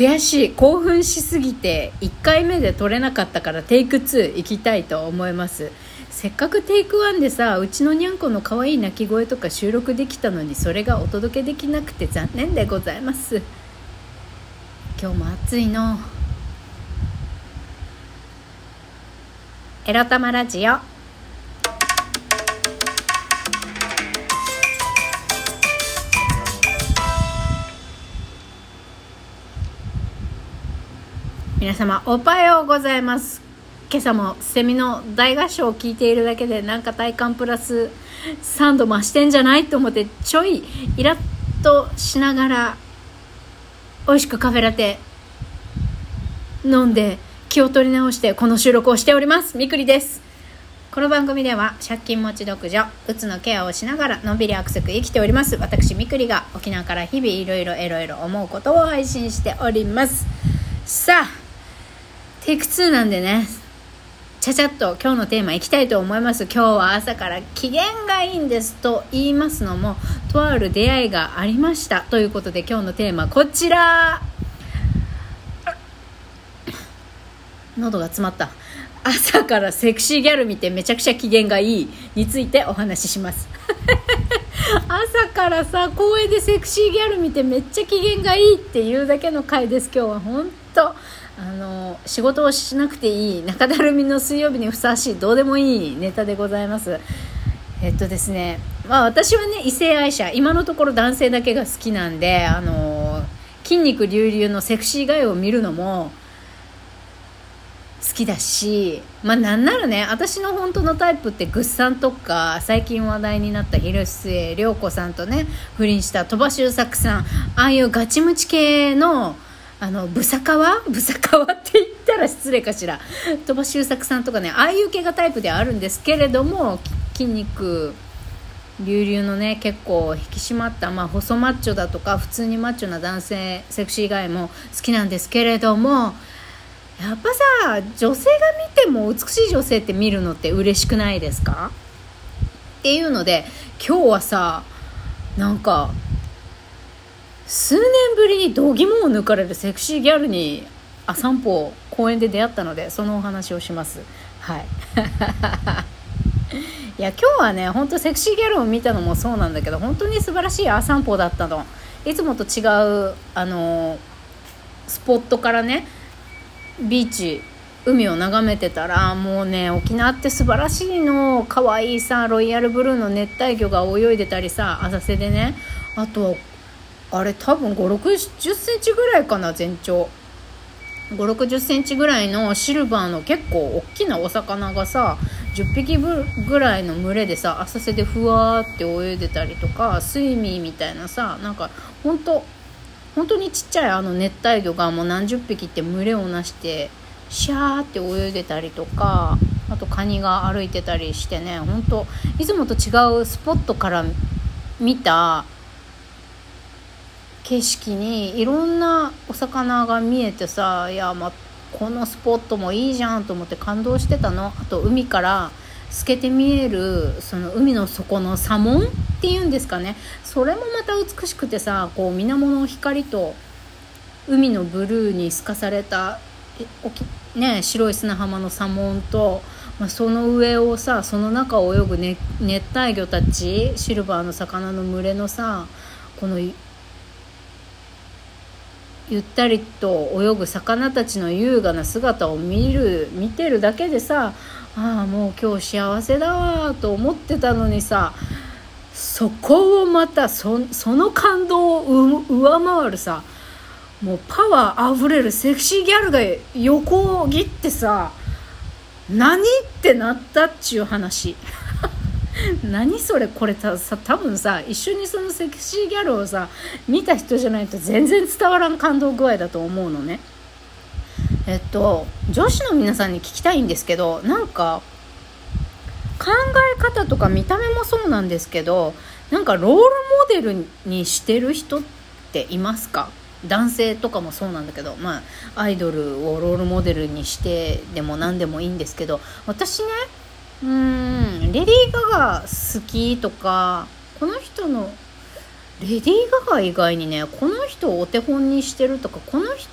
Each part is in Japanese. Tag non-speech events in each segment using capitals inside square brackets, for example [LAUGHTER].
悔しい興奮しすぎて1回目で撮れなかったからテイク2行きたいと思います。せっかくテイク1でさうちのにゃんこの可愛い鳴き声とか収録できたのにそれがお届けできなくて残念でございます。今日も暑いの。エロ玉ラジオ。皆様おはようございます。今朝もセミの大合唱を聞いているだけでなんか体感プラス3度増してんじゃないと思ってちょいイラッとしながら美味しくカフェラテ飲んで気を取り直してこの収録をしております。みくりです。この番組では借金持ち独女うつのケアをしながらのんびりアクセク生きております。私みくりが沖縄から日々いろいろいろいろ思うことを配信しております。さあテイク2なんでね、ちゃちゃっと今日のテーマいきたいと思います。今日は朝から機嫌がいいんですと言いますのも、とある出会いがありました。ということで今日のテーマこちら喉が詰まった。朝からセクシーギャル見てめちゃくちゃ機嫌がいいについてお話しします [LAUGHS] 朝からさ公園でセクシーギャル見てめっちゃ機嫌がいいっていうだけの回です今日は。本当。あの仕事をしなくていい中だるみの水曜日にふさわしいどうでもいいネタでございます。えっとですねまあ私はね異性愛者。今のところ男性だけが好きなんであの筋肉隆々のセクシーガイを見るのも好きだしまあなんならね私の本当のタイプってグッさんとか最近話題になった広末涼子さんとね不倫した鳥羽周作さんああいうガチムチ系のあの、ブサカワ？ブサカワ [LAUGHS] って言ったら失礼かしら。鳥羽周作さんとかね、ああいう系がタイプではあるんですけれども、筋肉、隆々のね、結構引き締まった、まあ、細マッチョだとか、普通にマッチョな男性、セクシーガイも好きなんですけれども、やっぱさ、女性が見ても美しい女性って見るのって嬉しくないですか？っていうので、今日はさ、なんか、数年ぶりに度肝を抜かれるセクシーギャルにあ散歩公園で出会ったのでそのお話をします。はい。[LAUGHS] いや今日はね本当セクシーギャルを見たのもそうなんだけど本当に素晴らしい朝散歩だったの。いつもと違うあのスポットからねビーチ海を眺めてたらもうね沖縄って素晴らしいの。可愛いさロイヤルブルーの熱帯魚が泳いでたりさ浅瀬でね。あとあれ多分5 6 0センチぐらいかな全長。5 6 0センチぐらいのシルバーの結構大きなお魚がさ10匹ぐらいの群れでさ浅瀬でふわーって泳いでたりとかスイミーみたいなさなんか本当本当にちっちゃいあの熱帯魚がもう何十匹って群れをなしてシャーって泳いでたりとかあとカニが歩いてたりしてね本当いつもと違うスポットから見た景色にいろんなお魚が見えてさいやまあこのスポットもいいじゃんと思って感動してたの。あと海から透けて見えるその海の底の砂紋っていうんですかね。それもまた美しくてさこう水面の光と海のブルーに透かされたね、白い砂浜の砂紋と、まあ、その上をさその中を泳ぐ、ね、熱帯魚たちシルバーの魚の群れのさこのゆったりと泳ぐ魚たちの優雅な姿を見る見てるだけでさああもう今日幸せだわと思ってたのにさそこをまたその感動を上回るさもうパワーあふれるセクシーギャルが横切ってさ何ってなったっちゅう話。[LAUGHS] 何それこれたさ多分さ一緒にそのセクシーギャルをさ見た人じゃないと全然伝わらん感動具合だと思うのね。えっと女子の皆さんに聞きたいんですけどなんか考え方とか見た目もそうなんですけどなんかロールモデルにしてる人っていますか？男性とかもそうなんだけどまあアイドルをロールモデルにしてでも何でもいいんですけど私ねうーんレディー・ガガ好きとかこの人のレディー・ガガ以外にねこの人をお手本にしてるとかこの人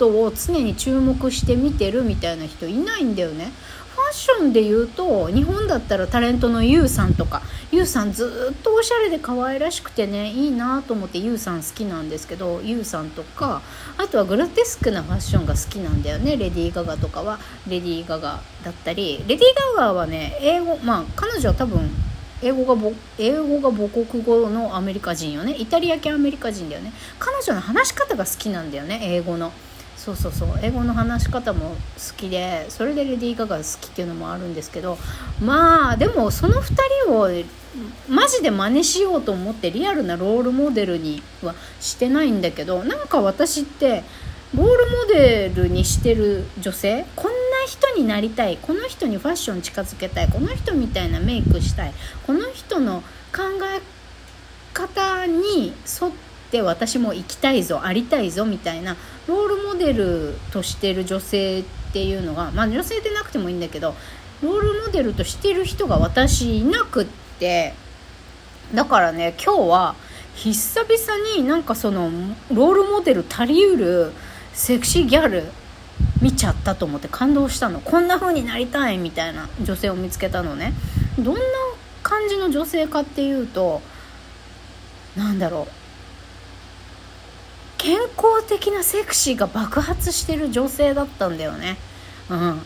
トを常に注目して見てるみたいな人いないんだよね。ファッションで言うと日本だったらタレントの YOU さんとか YOU さんずっとおしゃれで可愛らしくてねいいなと思って YOU さん好きなんですけど YOU さんとかあとはグロテスクなファッションが好きなんだよね。レディー・ガガとかはレディー・ガガだったりレディー・ガガはね英語まあ彼女は多分英語が英語が母国語のアメリカ人よね。イタリア系アメリカ人だよね。彼女の話し方が好きなんだよね英語の。そうそうそう。英語の話し方も好きでそれでレディー・ガガ好きっていうのもあるんですけどまあでもその2人をマジで真似しようと思ってリアルなロールモデルにはしてないんだけどなんか私ってロールモデルにしてる女性こんな人になりたいこの人にファッション近づけたいこの人みたいなメイクしたいこの人の考え方に沿って私も生きたいぞありたいぞみたいなロールモデルとしてる女性っていうのがまあ女性でなくてもいいんだけどロールモデルとしてる人が私いなくってだからね今日は久々になんかそのロールモデル足りうるセクシーギャル見ちゃったと思って感動したの。こんな風になりたいみたいな女性を見つけたのね。どんな感じの女性かっていうとなんだろう。健康的なセクシーが爆発してる女性だったんだよね。うん。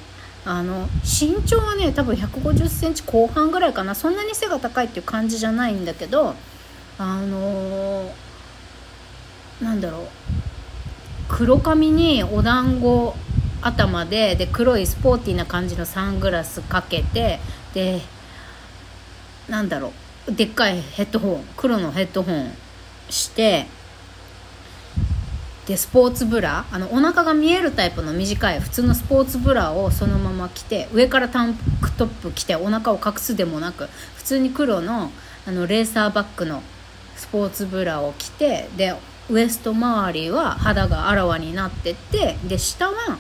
あの身長はね多分1 5 0センチ後半ぐらいかな。そんなに背が高いっていう感じじゃないんだけどあのー、なんだろう。黒髪にお団子頭でで黒いスポーティーな感じのサングラスかけてでなんだろう。でっかいヘッドホン黒のヘッドホンしてでスポーツブラあのお腹が見えるタイプの短い普通のスポーツブラをそのまま着て上からタンクトップ着てお腹を隠すでもなく普通に黒のあのレーサーバッグのスポーツブラを着てでウエスト周りは肌があらわになっててで下は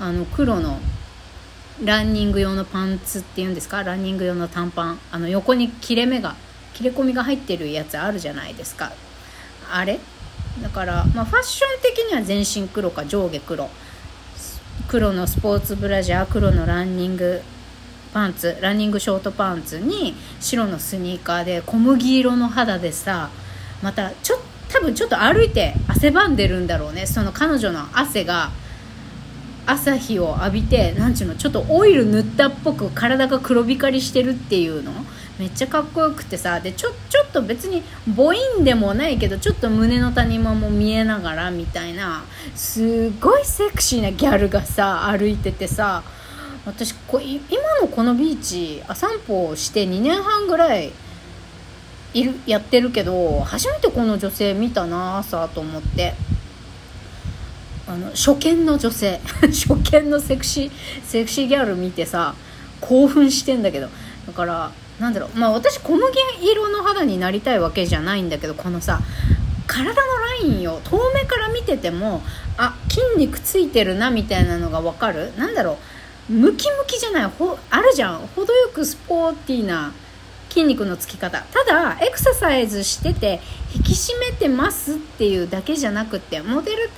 あの黒のランニング用のパンツっていうんですか？ランニング用の短パン。あの横に切れ目が切れ込みが入ってるやつあるじゃないですか。あれだから、まあ、ファッション的には全身黒か上下黒。黒のスポーツブラジャー黒のランニングパンツランニングショートパンツに白のスニーカーで小麦色の肌でさまたちょ多分ちょっと歩いて汗ばんでるんだろうね。その彼女の汗が朝日を浴びてなんちゅうのちょっとオイル塗ったっぽく体が黒光りしてるっていうの。めっちゃかっこよくてさでちょちょっと別に母音でもないけどちょっと胸の谷間も見えながらみたいなすごいセクシーなギャルがさ歩いててさ私こ今のこのビーチ散歩をして2年半ぐらいいるやってるけど初めてこの女性見たな朝と思って。あの初見の女性 [LAUGHS] 初見のセクシーセクシーギャル見てさ興奮してんだけど。だからなんだろう。まあ私小麦色の肌になりたいわけじゃないんだけどこのさ体のラインを遠目から見ててもあ筋肉ついてるなみたいなのが分かる？なんだろう。ムキムキじゃない。ほあるじゃん。程よくスポーティーな筋肉のつき方。ただエクササイズしてて引き締めてますっていうだけじゃなくてモデル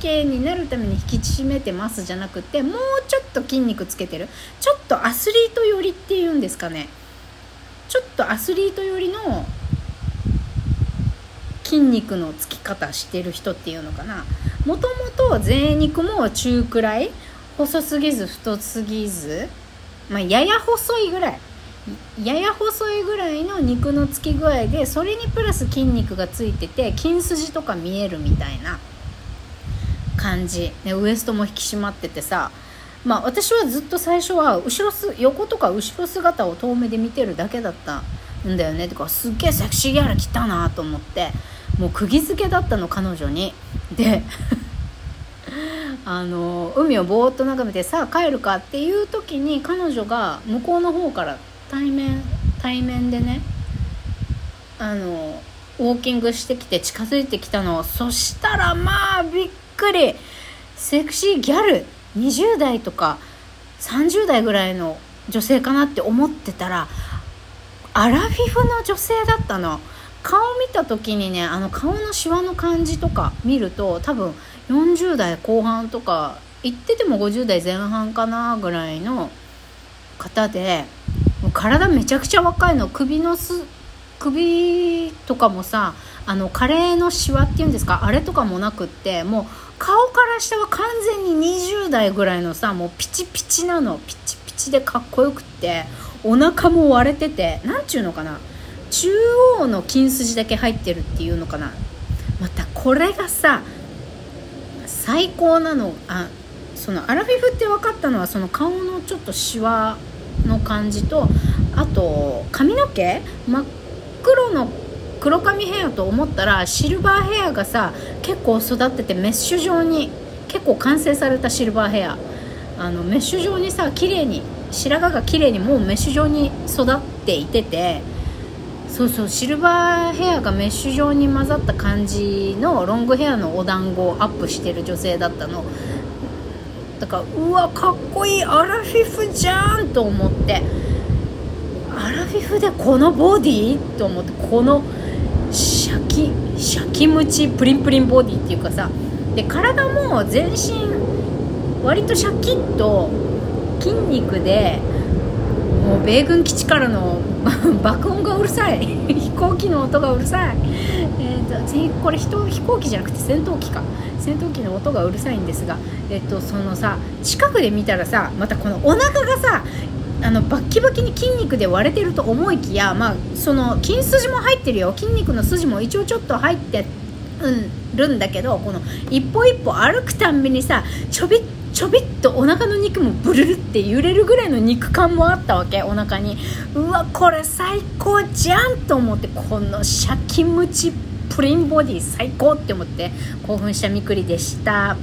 体型になるために引き締めてますじゃなくてもうちょっと筋肉つけてる。ちょっとアスリート寄りっていうんですかね。ちょっとアスリート寄りの筋肉のつき方してる人っていうのかな。もともと贅肉も中くらい細すぎず太すぎず、まあ、やや細いぐらいやや細いぐらいの肉のつき具合でそれにプラス筋肉がついてて筋筋とか見えるみたいな感じ。でウエストも引き締まっててさまあ私はずっと最初は後ろす横とか後ろ姿を遠目で見てるだけだったんだよね。てかすっげえセクシーギャラ来たなと思ってもう釘付けだったの彼女に。で [LAUGHS] あの海をぼーっと眺めてさあ帰るかっていう時に彼女が向こうの方から対面対面でねあのウォーキングしてきて近づいてきたのそしたらまあびっくり。セクシーギャル20代とか30代ぐらいの女性かなって思ってたらアラフィフの女性だったの。顔見た時にねあの顔のシワの感じとか見ると多分40代後半とか行ってても50代前半かなぐらいの方でもう体めちゃくちゃ若いの。首のす首とかもさあのカレーのシワっていうんですかあれとかもなくってもう顔から下は完全に20代ぐらいのさもうピチピチなの。ピチピチでかっこよくってお腹も割れてて何ちゅうのかな。中央の筋筋だけ入ってるっていうのかな。またこれがさ最高なの。あそのアラフィフって分かったのはその顔のちょっとシワの感じとあと髪の毛真っ黒の黒髪ヘアと思ったらシルバーヘアがさ結構育っててメッシュ状に結構完成されたシルバーヘア。あのメッシュ状にさ綺麗に白髪が綺麗にもうメッシュ状に育っていててそうそうシルバーヘアがメッシュ状に混ざった感じのロングヘアのお団子をアップしてる女性だったの。だからうわかっこいいアラフィフじゃんと思って。アラフィフでこのボディ？と思ってこのャキシャキムチプリンプリンボディっていうかさで体も全身割とシャキッと筋肉でもう米軍基地からの [LAUGHS] 爆音がうるさい。[LAUGHS] 飛行機の音がうるさい、えーと、これ人飛行機じゃなくて戦闘機か。戦闘機の音がうるさいんですが、えーと、そのさ近くで見たらさまたこのお腹がさあのバッキバキに筋肉で割れてると思いきや、まあ、その筋筋も入ってるよ。筋肉の筋も一応ちょっと入ってるんだけどこの一歩一歩歩くたんびにさちょびっちょびっとお腹の肉もブルルって揺れるぐらいの肉感もあったわけお腹に。うわこれ最高じゃんと思ってこのシャキムチプリンボディ最高って思って興奮したみくりでした。